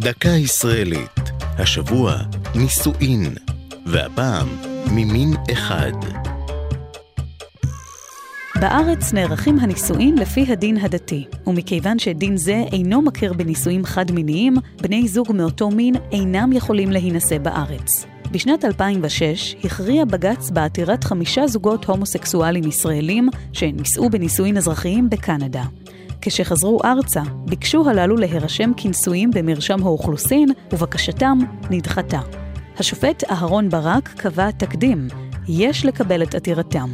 דקה ישראלית, השבוע נישואין, והפעם ממין אחד. בארץ נערכים הנישואין לפי הדין הדתי, ומכיוון שדין זה אינו מכיר בנישואים חד-מיניים, בני זוג מאותו מין אינם יכולים להינשא בארץ. בשנת 2006 הכריע בג"ץ בעתירת חמישה זוגות הומוסקסואלים ישראלים שנישאו בנישואין אזרחיים בקנדה. כשחזרו ארצה, ביקשו הללו להירשם כנשואים במרשם האוכלוסין, ובקשתם נדחתה. השופט אהרון ברק קבע תקדים, יש לקבל את עתירתם.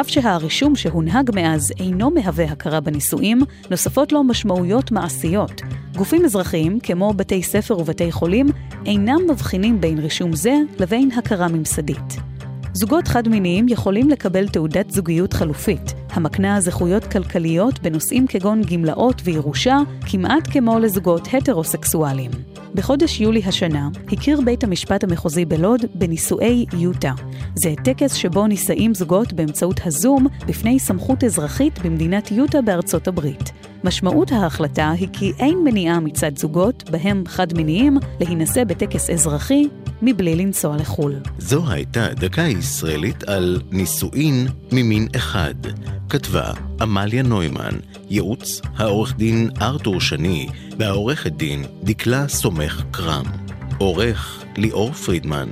אף שהרישום שהונהג מאז אינו מהווה הכרה בנישואים, נוספות לו משמעויות מעשיות. גופים אזרחיים, כמו בתי ספר ובתי חולים, אינם מבחינים בין רישום זה לבין הכרה ממסדית. זוגות חד-מיניים יכולים לקבל תעודת זוגיות חלופית, המקנה זכויות כלכליות בנושאים כגון גמלאות וירושה, כמעט כמו לזוגות הטרוסקסואלים. בחודש יולי השנה הכיר בית המשפט המחוזי בלוד בנישואי יוטה. זה טקס שבו נישאים זוגות באמצעות הזום בפני סמכות אזרחית במדינת יוטה בארצות הברית. משמעות ההחלטה היא כי אין מניעה מצד זוגות, בהם חד-מיניים, להינשא בטקס אזרחי מבלי לנסוע לחו"ל. זו הייתה דקה ישראלית על נישואין ממין אחד. כתבה עמליה נוימן, ייעוץ העורך דין ארתור שני והעורכת דין דקלה סומך קרם. עורך ליאור פרידמן.